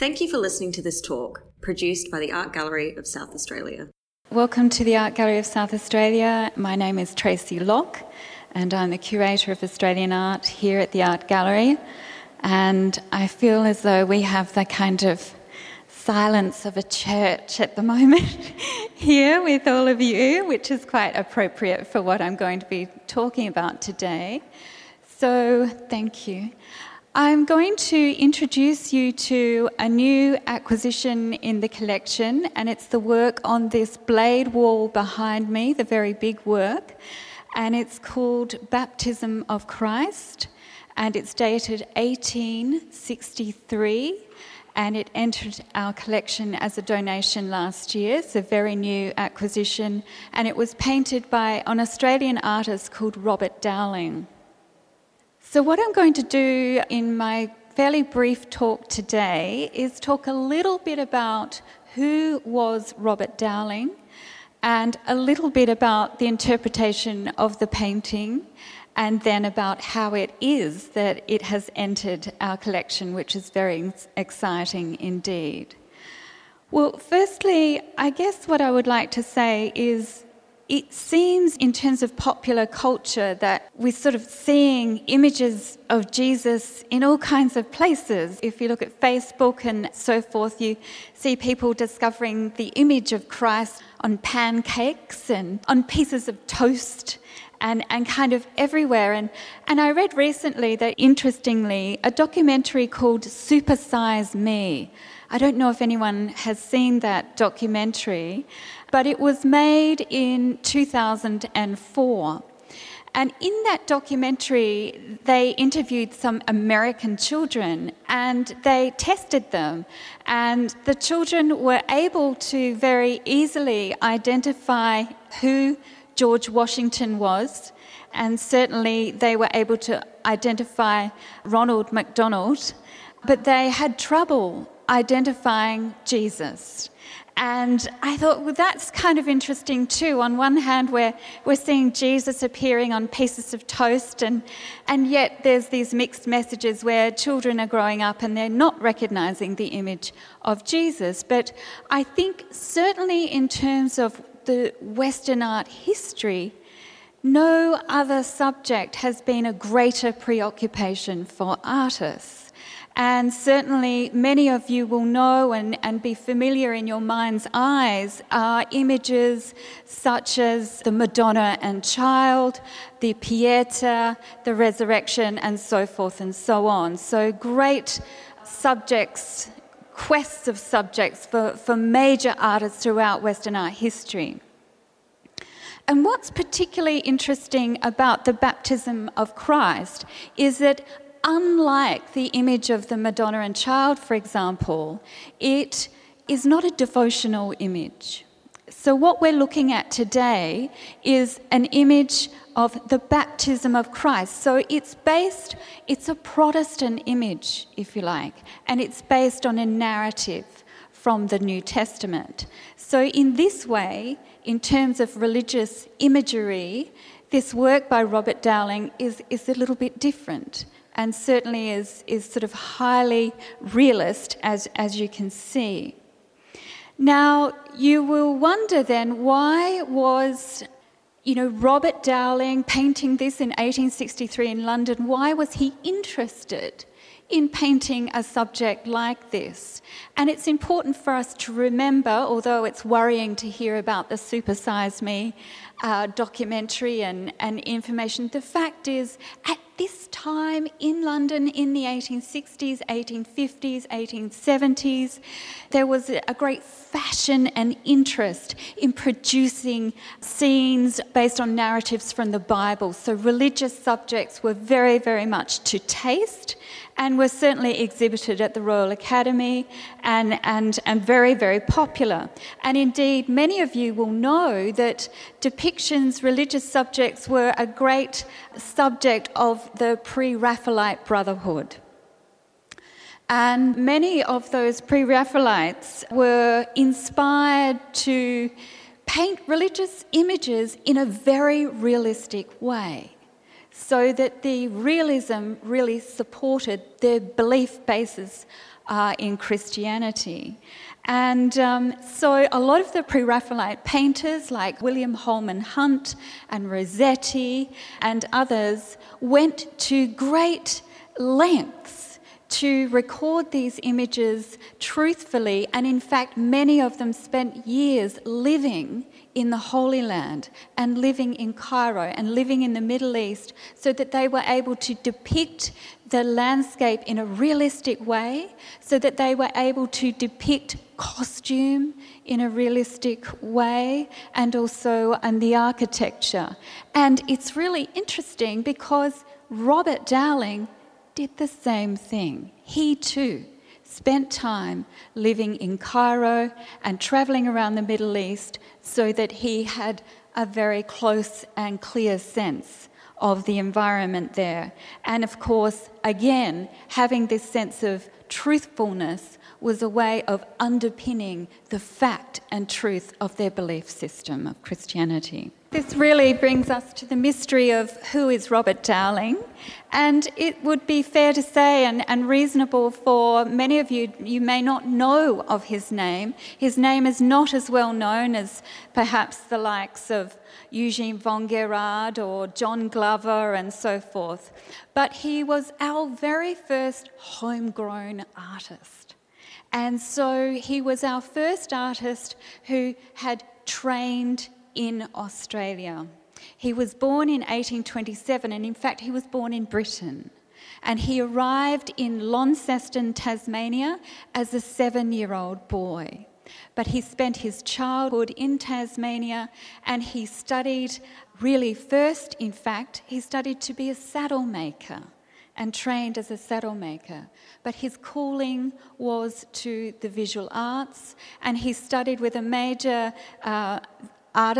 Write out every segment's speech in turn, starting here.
Thank you for listening to this talk, produced by the Art Gallery of South Australia. Welcome to the Art Gallery of South Australia. My name is Tracy Locke, and I'm the curator of Australian art here at the Art Gallery. And I feel as though we have the kind of silence of a church at the moment here with all of you, which is quite appropriate for what I'm going to be talking about today. So, thank you. I'm going to introduce you to a new acquisition in the collection, and it's the work on this blade wall behind me, the very big work, and it's called Baptism of Christ, and it's dated 1863, and it entered our collection as a donation last year. It's a very new acquisition, and it was painted by an Australian artist called Robert Dowling. So, what I'm going to do in my fairly brief talk today is talk a little bit about who was Robert Dowling and a little bit about the interpretation of the painting and then about how it is that it has entered our collection, which is very exciting indeed. Well, firstly, I guess what I would like to say is it seems, in terms of popular culture, that we're sort of seeing images of Jesus in all kinds of places. If you look at Facebook and so forth, you see people discovering the image of Christ on pancakes and on pieces of toast and, and kind of everywhere. And, and I read recently that, interestingly, a documentary called Supersize Me. I don't know if anyone has seen that documentary, but it was made in 2004. And in that documentary, they interviewed some American children and they tested them. And the children were able to very easily identify who George Washington was. And certainly they were able to identify Ronald McDonald. But they had trouble identifying Jesus. And I thought, well, that's kind of interesting too. On one hand, we're, we're seeing Jesus appearing on pieces of toast, and, and yet there's these mixed messages where children are growing up and they're not recognizing the image of Jesus. But I think, certainly in terms of the Western art history, no other subject has been a greater preoccupation for artists. And certainly, many of you will know and, and be familiar in your mind's eyes are images such as the Madonna and Child, the Pieta, the Resurrection, and so forth and so on. So, great subjects, quests of subjects for, for major artists throughout Western art history. And what's particularly interesting about the baptism of Christ is that unlike the image of the Madonna and Child, for example, it is not a devotional image. So, what we're looking at today is an image of the baptism of Christ. So, it's based, it's a Protestant image, if you like, and it's based on a narrative from the New Testament. So, in this way, in terms of religious imagery, this work by Robert Dowling is, is a little bit different and certainly is, is sort of highly realist, as, as you can see. Now, you will wonder then why was you know, Robert Dowling painting this in 1863 in London, why was he interested in painting a subject like this? And it's important for us to remember, although it's worrying to hear about the Supersize Me uh, documentary and, and information, the fact is, at this time in London in the 1860s, 1850s, 1870s, there was a great fashion and interest in producing scenes based on narratives from the Bible. So religious subjects were very, very much to taste and were certainly exhibited at the Royal Academy and, and, and very, very popular. And indeed, many of you will know that depictions, religious subjects, were a great subject of the pre Raphaelite Brotherhood. And many of those pre Raphaelites were inspired to paint religious images in a very realistic way so that the realism really supported their belief basis are in Christianity. And um, so a lot of the Pre Raphaelite painters, like William Holman Hunt and Rossetti and others, went to great lengths to record these images truthfully, and in fact, many of them spent years living in the Holy Land and living in Cairo and living in the Middle East so that they were able to depict the landscape in a realistic way, so that they were able to depict costume in a realistic way and also and the architecture. And it's really interesting because Robert Dowling did the same thing. He too spent time living in Cairo and traveling around the Middle East so that he had a very close and clear sense of the environment there. And of course, again, having this sense of truthfulness was a way of underpinning the fact and truth of their belief system of Christianity. This really brings us to the mystery of who is Robert Dowling. And it would be fair to say and, and, reasonable for many of you, you may not know of his name. His name is not as well known as perhaps the likes of Eugene von Guerard or John Glover and so forth. But he was our very first homegrown artist. And so he was our first artist who had trained in Australia. He was born in 1827, and in fact, he was born in Britain. And he arrived in Launceston, Tasmania, as a seven year old boy. But he spent his childhood in Tasmania and he studied, really, first, in fact, he studied to be a saddle maker and trained as a saddle maker. But his calling was to the visual arts, and he studied with a major uh,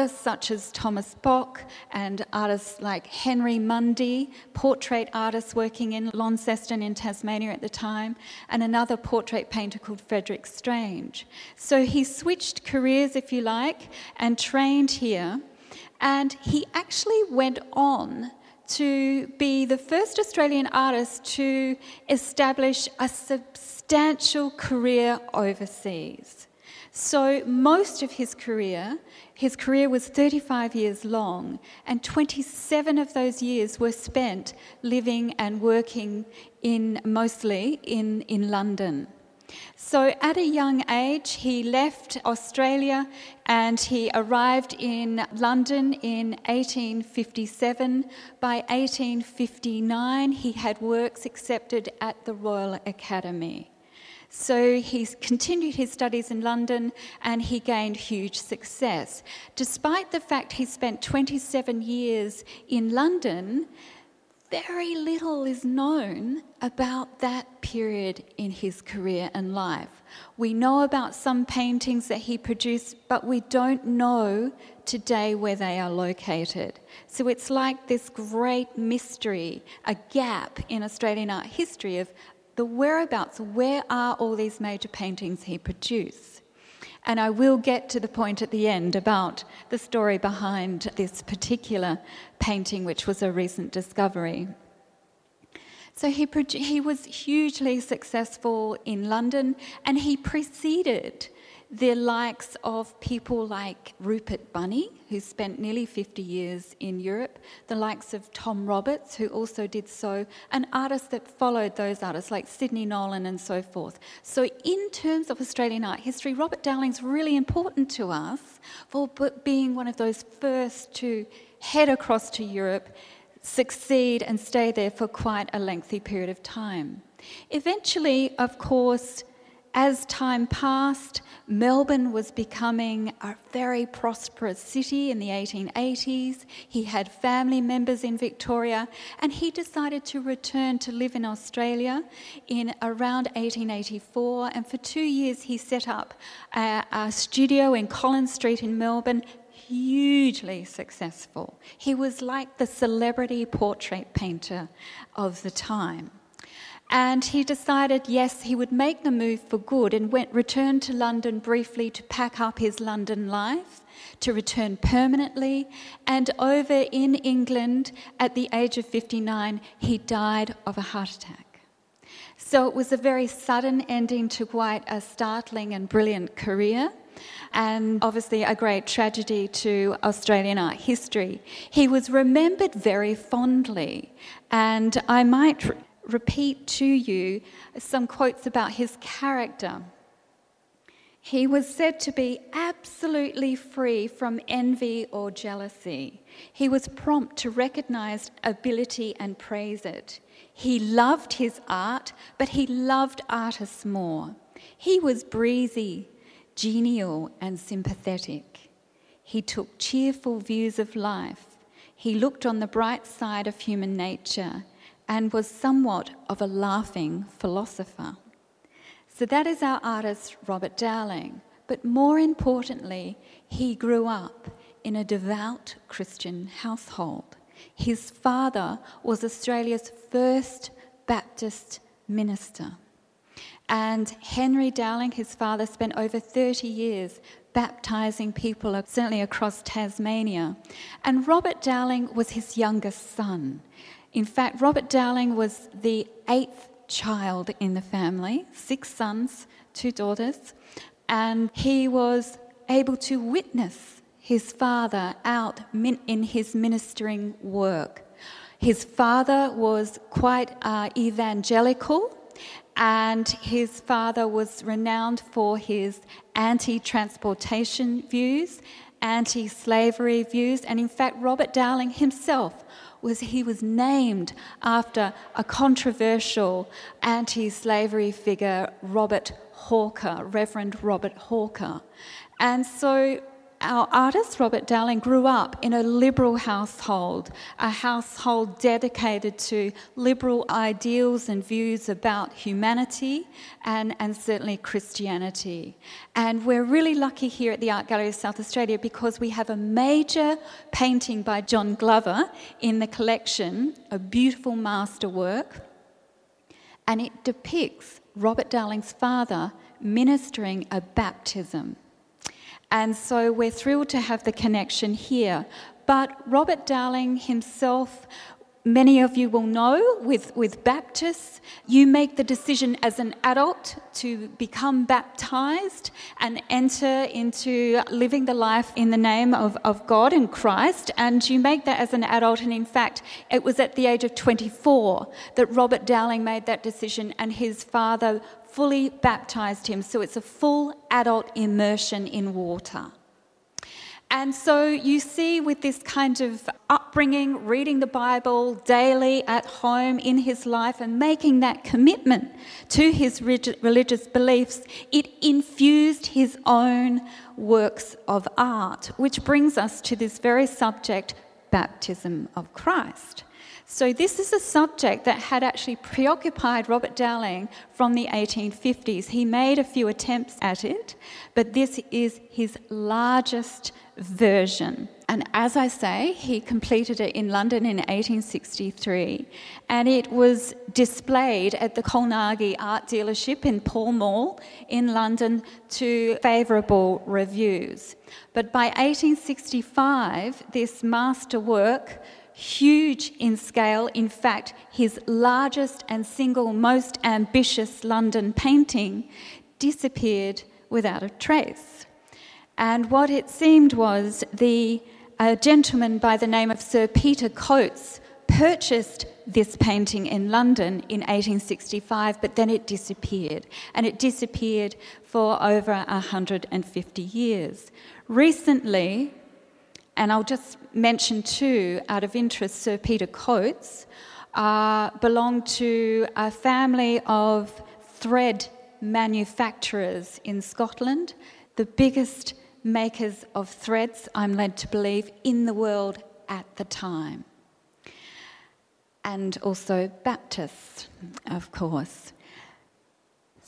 such as Thomas Bock and artists like Henry Mundy, portrait artists working in Launceston in Tasmania at the time, and another portrait painter called Frederick Strange. So he switched careers, if you like, and trained here. And he actually went on to be the first Australian artist to establish a substantial career overseas. So, most of his career his career was 35 years long, and 27 of those years were spent living and working in mostly in, in London. So, at a young age, he left Australia and he arrived in London in 1857. By 1859, he had works accepted at the Royal Academy. So he continued his studies in London and he gained huge success. Despite the fact he spent 27 years in London, very little is known about that period in his career and life. We know about some paintings that he produced, but we don't know today where they are located. So it's like this great mystery, a gap in Australian art history of the whereabouts, where are all these major paintings he produced? And I will get to the point at the end about the story behind this particular painting, which was a recent discovery. So he, he was hugely successful in London and he preceded the likes of people like Rupert Bunny, who spent nearly 50 years in Europe, the likes of Tom Roberts, who also did so, and artists that followed those artists like Sidney Nolan and so forth. So, in terms of Australian art history, Robert Dowling's really important to us for being one of those first to head across to Europe, succeed, and stay there for quite a lengthy period of time. Eventually, of course, as time passed, Melbourne was becoming a very prosperous city in the 1880s. He had family members in Victoria, and he decided to return to live in Australia in around 1884. And for two years, he set up a, a studio in Collins Street in Melbourne, hugely successful. He was like the celebrity portrait painter of the time. And he decided, yes, he would make the move for good and went returned to London briefly to pack up his London life, to return permanently. And over in England, at the age of 59, he died of a heart attack. So it was a very sudden ending to quite a startling and brilliant career and obviously a great tragedy to Australian art history. He was remembered very fondly, and I might repeat to you some quotes about his character. He was said to be absolutely free from envy or jealousy. He was prompt to recognize ability and praise it. He loved his art, but he loved artists more. He was breezy, genial, and sympathetic. He took cheerful views of life. He looked on the bright side of human nature and was somewhat of a laughing philosopher. So that is our artist, Robert Dowling. But more importantly, he grew up in a devout Christian household. His father was Australia's first Baptist minister. And Henry Dowling, his father, spent over 30 years baptizing people, certainly across Tasmania. And Robert Dowling was his youngest son. In fact, Robert Dowling was the eighth child in the family, six sons, two daughters, and he was able to witness his father out in his ministering work. His father was quite uh, evangelical, and his father was renowned for his anti transportation views, anti slavery views, and in fact, Robert Dowling himself was he was named after a controversial anti-slavery figure, Robert Hawker, Reverend Robert Hawker. And so our artist, Robert Dowling, grew up in a liberal household, a household dedicated to liberal ideals and views about humanity and, and certainly Christianity. And we're really lucky here at the Art Gallery of South Australia because we have a major painting by John Glover in the collection, a beautiful masterwork, and it depicts Robert Dowling's father ministering a baptism. And so we're thrilled to have the connection here. But Robert Dowling himself, many of you will know with, with Baptists, you make the decision as an adult to become baptized and enter into living the life in the name of, of God and Christ. And you make that as an adult. And in fact, it was at the age of 24 that Robert Dowling made that decision, and his father fully baptized him. So it's a full adult immersion in water. And so you see, with this kind of upbringing, reading the Bible daily at home in his life and making that commitment to his religious beliefs, it infused his own works of art, which brings us to this very subject baptism of Christ. So, this is a subject that had actually preoccupied Robert Dowling from the 1850s. He made a few attempts at it, but this is his largest version. And as I say, he completed it in London in 1863, and it was displayed at the Colnaghi Art Dealership in Pall Mall in London to favourable reviews. But by 1865, this masterwork huge in scale. In fact, his largest and single most ambitious London painting disappeared without a trace. And what it seemed was the a gentleman by the name of Sir Peter Coats purchased this painting in London in 1865, but then it disappeared. And it disappeared for over 150 years. Recently, and I'll just mention two out of interest Sir Peter Coats uh, belonged to a family of thread manufacturers in Scotland, the biggest makers of threads, I'm led to believe, in the world at the time. And also Baptists, of course.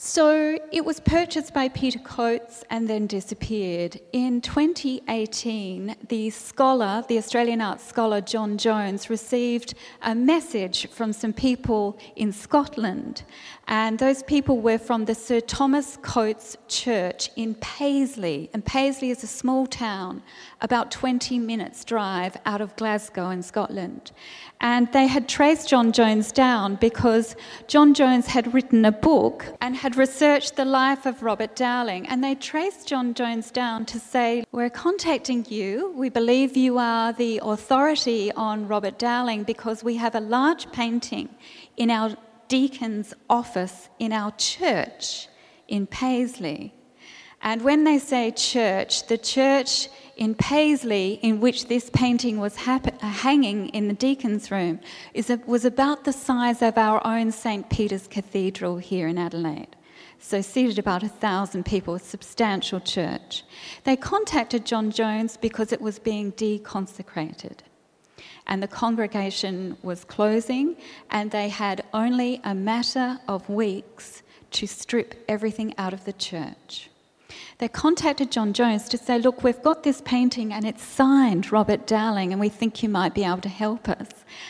So it was purchased by Peter Coats and then disappeared. In 2018, the scholar, the Australian arts scholar John Jones, received a message from some people in Scotland. And those people were from the Sir Thomas Coats Church in Paisley. And Paisley is a small town about 20 minutes' drive out of Glasgow in Scotland. And they had traced John Jones down because John Jones had written a book and had researched the life of Robert Dowling. And they traced John Jones down to say, We're contacting you. We believe you are the authority on Robert Dowling because we have a large painting in our deacon's office in our church in Paisley. And when they say church, the church in Paisley, in which this painting was hap- uh, hanging in the deacon's room, a, was about the size of our own St. Peter's Cathedral here in Adelaide. So, seated about a thousand people, a substantial church. They contacted John Jones because it was being deconsecrated. And the congregation was closing, and they had only a matter of weeks to strip everything out of the church they contacted John Jones to say, Look, we've got this painting and it's signed Robert Dowling, and we think you might be able to help us.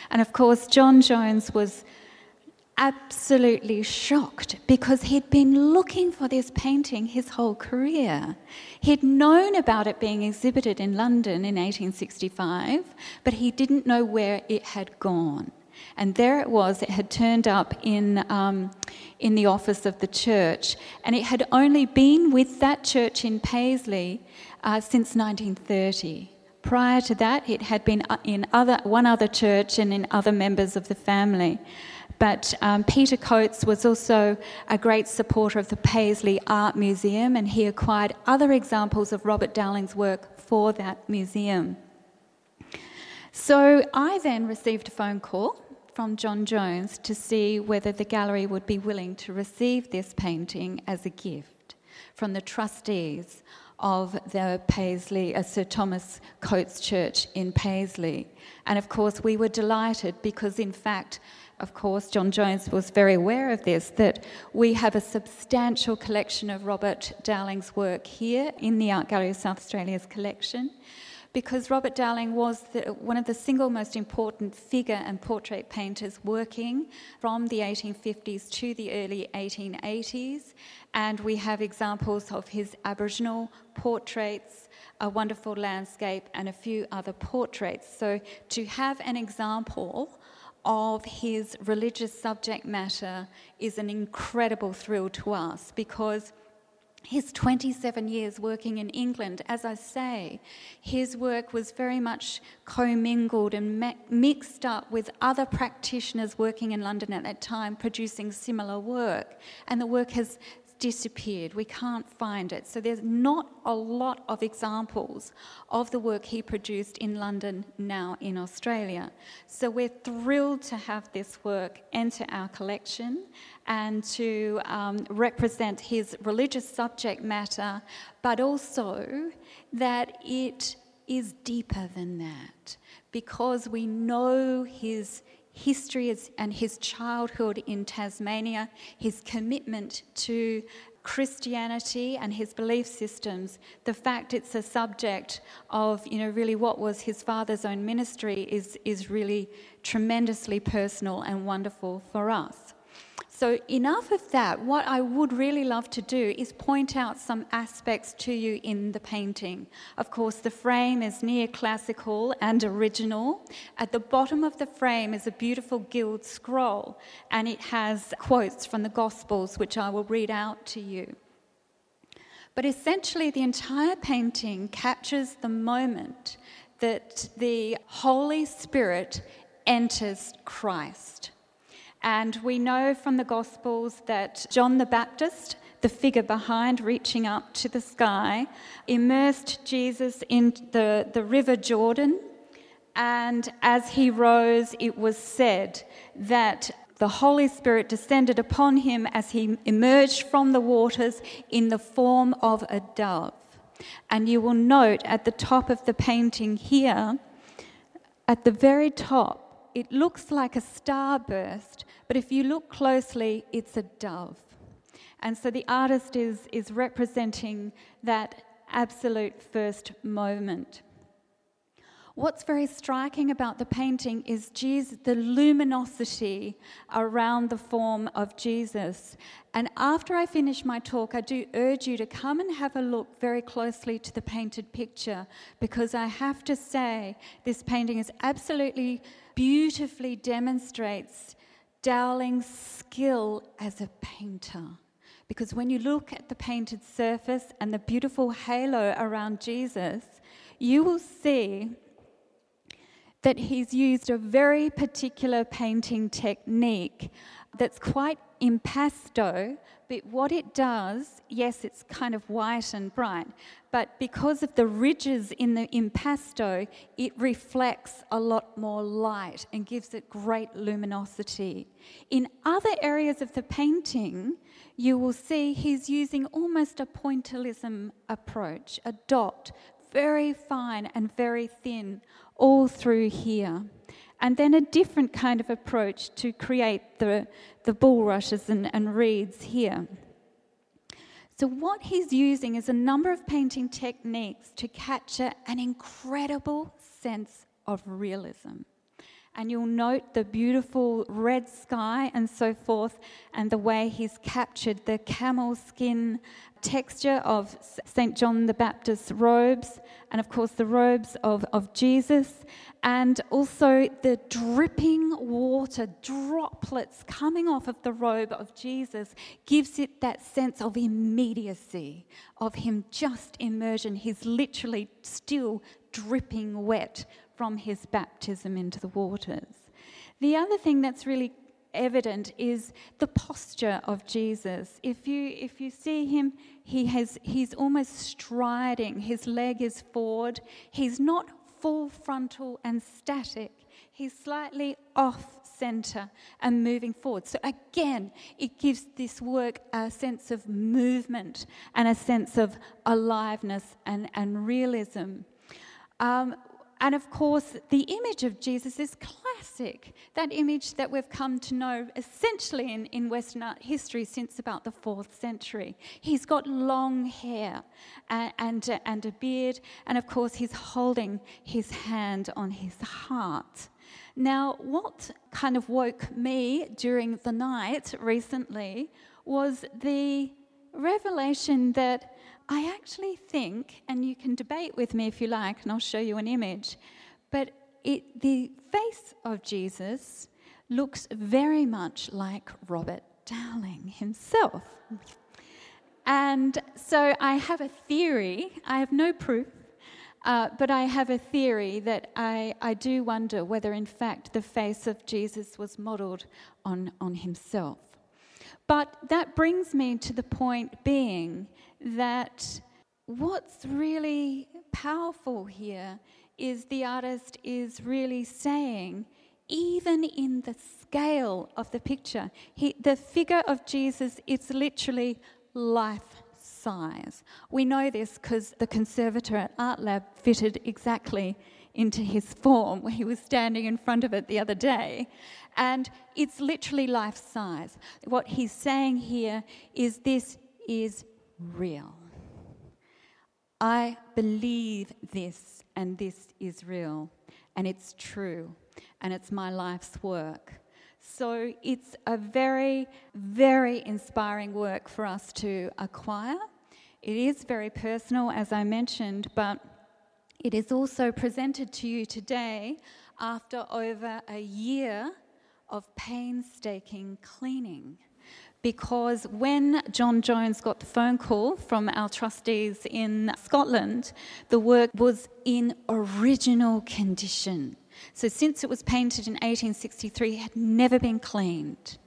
And of course, John Jones was absolutely shocked because he'd been looking for this painting his whole career. He'd known about it being exhibited in London in 1865, but he didn't know where it had gone. And there it was, it had turned up in, um, in the office of the church. And it had only been with that church in Paisley uh, since 1930. Prior to that, it had been uh, in other, one other church and in other members of the family. But um, Peter Coats was also a great supporter of the Paisley Art Museum, and he acquired other examples of Robert Dowling's work for that museum. So I then received a phone call from John Jones to see whether the gallery would be willing to receive this painting as a gift from the trustees of the Paisley, uh, Sir Thomas Coats Church in Paisley. And of course, we were delighted because, in fact, of course, John Jones was very aware of this, that we have a substantial collection of Robert Dowling's work here in the Art Gallery of South Australia's collection because Robert Dowling was the, one of the single most important figure and portrait painters working from the 1850s to the early 1880s. And we have examples of his Aboriginal portraits, a wonderful landscape, and a few other portraits. So to have an example of his religious subject matter is an incredible thrill to us because his 27 years working in England, as I say, his work was very much commingled and mixed up with other practitioners working in London at that time producing similar work. And the work has disappeared. We can't find it. So there's not a lot of examples of the work he produced in London now in Australia. So we're thrilled to have this work enter our collection and to um, represent his religious subject matter, but also that it is deeper than that because we know his history and his childhood in Tasmania, his commitment to Christianity and his belief systems, the fact it's a subject of, you know, really what was his father's own ministry is, is really tremendously personal and wonderful for us. So, enough of that. What I would really love to do is point out some aspects to you in the painting. Of course, the frame is neoclassical and original. At the bottom of the frame is a beautiful gilt scroll, and it has quotes from the Gospels, which I will read out to you. But essentially, the entire painting captures the moment that the Holy Spirit enters Christ. And we know from the Gospels that John the Baptist, the figure behind reaching up to the sky, immersed Jesus in the, the river Jordan. And as he rose, it was said that the Holy Spirit descended upon him as he emerged from the waters in the form of a dove. And you will note at the top of the painting here, at the very top, it looks like a starburst, but if you look closely, it's a dove. And so the artist is, is representing that absolute first moment. What's very striking about the painting is Jesus, the luminosity around the form of Jesus. And after I finish my talk, I do urge you to come and have a look very closely to the painted picture because I have to say this painting is absolutely beautifully demonstrates Dowling's skill as a painter. Because when you look at the painted surface and the beautiful halo around Jesus, you will see that he's used a very particular painting technique that's quite impasto, but what it does, yes, it's kind of white and bright, but because of the ridges in the impasto, it reflects a lot more light and gives it great luminosity. In other areas of the painting, you will see he's using almost a pointillism approach, a dot, very fine and very thin all through here. And then a different kind of approach to create the, the bulrushes and, and reeds here. So, what he's using is a number of painting techniques to capture an incredible sense of realism and you'll note the beautiful red sky and so forth, and the way he's captured the camel skin texture of St. John the Baptist's robes, and of course the robes of, of Jesus, and also the dripping water, droplets coming off of the robe of Jesus, gives it that sense of immediacy, of him just immersion. He's literally still dripping wet from his baptism into the waters. The other thing that's really evident is the posture of Jesus. If you if you see him, he has he's almost striding. His leg is forward. He's not full frontal and static. He's slightly off center and moving forward. So again, it gives this work a sense of movement and a sense of aliveness and, and realism. Um, and of course, the image of Jesus is classic. That image that we've come to know essentially in, in Western art history since about the fourth century. He's got long hair and, and, and a beard, and of course, he's holding his hand on his heart. Now, what kind of woke me during the night recently was the revelation that I actually think, and you can debate with me if you like, and I'll show you an image, but it, the face of Jesus looks very much like Robert Dowling himself. And so I have a theory, I have no proof, uh, but I have a theory that I, I do wonder whether, in fact, the face of Jesus was modeled on, on himself. But that brings me to the point being that what's really powerful here is the artist is really saying, even in the scale of the picture, he, the figure of Jesus is literally life size. We know this because the conservator at Art Lab fitted exactly into his form where he was standing in front of it the other day. And it's literally life size. What he's saying here is this is real. I believe this, and this is real, and it's true, and it's my life's work. So it's a very, very inspiring work for us to acquire. It is very personal, as I mentioned, but it is also presented to you today after over a year of painstaking cleaning. Because when John Jones got the phone call from our trustees in Scotland, the work was in original condition. So, since it was painted in 1863, it had never been cleaned.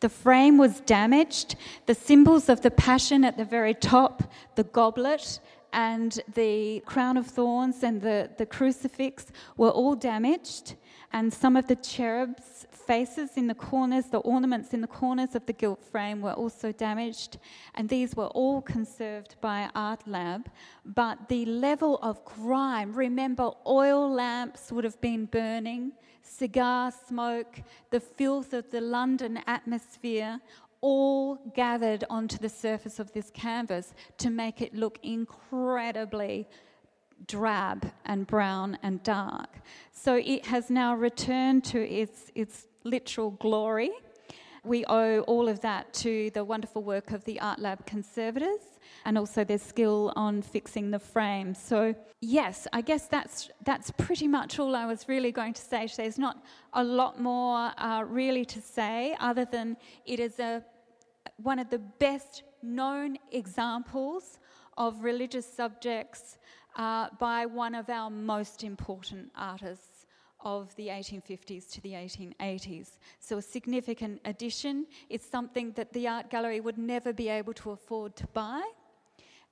The frame was damaged. The symbols of the Passion at the very top, the goblet, and the crown of thorns and the, the crucifix were all damaged. And some of the cherubs' faces in the corners, the ornaments in the corners of the gilt frame were also damaged. And these were all conserved by Art Lab. But the level of grime, remember, oil lamps would have been burning, cigar smoke, the filth of the London atmosphere, all gathered onto the surface of this canvas to make it look incredibly drab and brown and dark. So it has now returned to its, its literal glory. We owe all of that to the wonderful work of the Art Lab conservators and also their skill on fixing the frame. So, yes, I guess that's, that's pretty much all I was really going to say. There's not a lot more uh, really to say other than it is a, one of the best known examples of religious subjects uh, by one of our most important artists of the 1850s to the 1880s. So, a significant addition. It's something that the art gallery would never be able to afford to buy.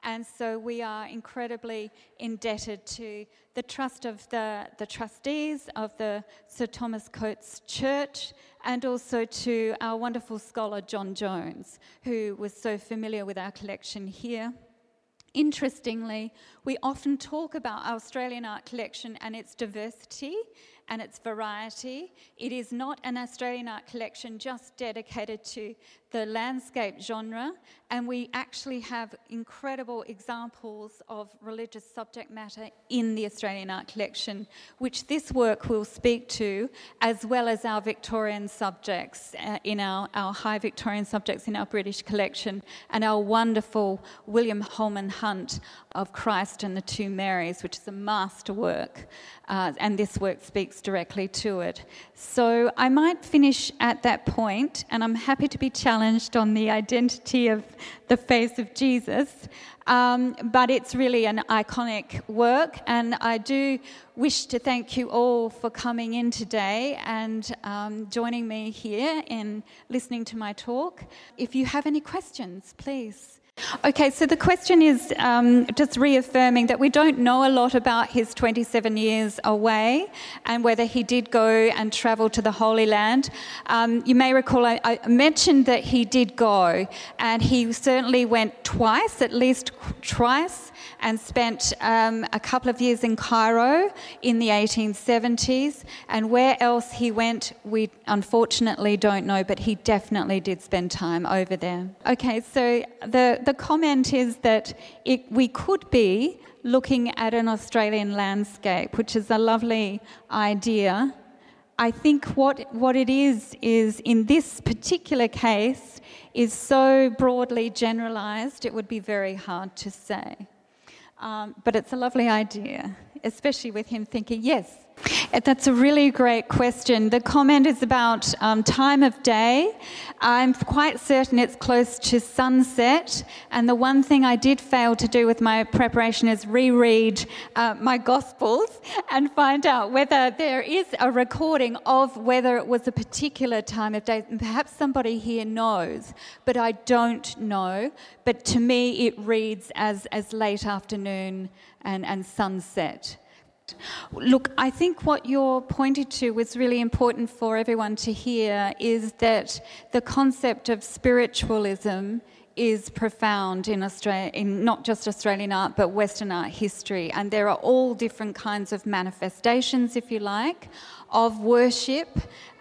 And so we are incredibly indebted to the trust of the, the trustees of the Sir Thomas Coats Church and also to our wonderful scholar John Jones, who was so familiar with our collection here. Interestingly, we often talk about our Australian art collection and its diversity and its variety. It is not an Australian art collection just dedicated to the landscape genre, and we actually have incredible examples of religious subject matter in the Australian art collection, which this work will speak to, as well as our Victorian subjects uh, in our, our high Victorian subjects in our British collection, and our wonderful William Holman Hunt of Christ and the Two Marys, which is a masterwork, uh, and this work speaks directly to it. So I might finish at that point, and I'm happy to be challenged on the identity of the face of Jesus. Um, but it's really an iconic work, and I do wish to thank you all for coming in today and um, joining me here in listening to my talk. If you have any questions, please. Okay, so the question is um, just reaffirming that we don't know a lot about his 27 years away and whether he did go and travel to the Holy Land. Um, you may recall I, I, mentioned that he did go, and he certainly went twice, at least twice, and spent um, a couple of years in Cairo in the 1870s. And where else he went, we unfortunately don't know, but he definitely did spend time over there. Okay, so the, the comment is that it, we could be looking at an Australian landscape, which is a lovely idea. I think what, what it is, is in this particular case, is so broadly generalised, it would be very hard to say. Um, but it's a lovely idea, especially with him thinking, yes, that's a really great question. The comment is about um, time of day. I'm quite certain it's close to sunset. And the one thing I did fail to do with my preparation is reread uh, my Gospels and find out whether there is a recording of whether it was a particular time of day. Perhaps somebody here knows, but I don't know. But to me, it reads as, as late afternoon and, and sunset. Look, I think what you're pointed to was really important for everyone to hear is that the concept of spiritualism is profound in Australia, in not just Australian art, but Western art history. And there are all different kinds of manifestations, if you like, of worship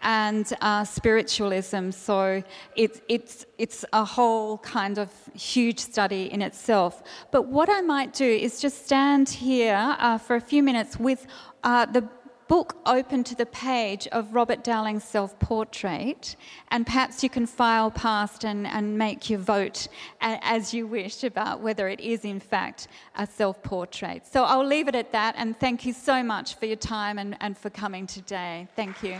and uh, spiritualism. So it's, it's, it's a whole kind of huge study in itself. But what I might do is just stand here uh, for a few minutes with uh, the book open to the page of Robert Dowling's self portrait, and perhaps you can file past and, and make your vote as you wish about whether it is, in fact, a self portrait. So I'll leave it at that, and thank you so much for your time and, and for coming today. Thank you.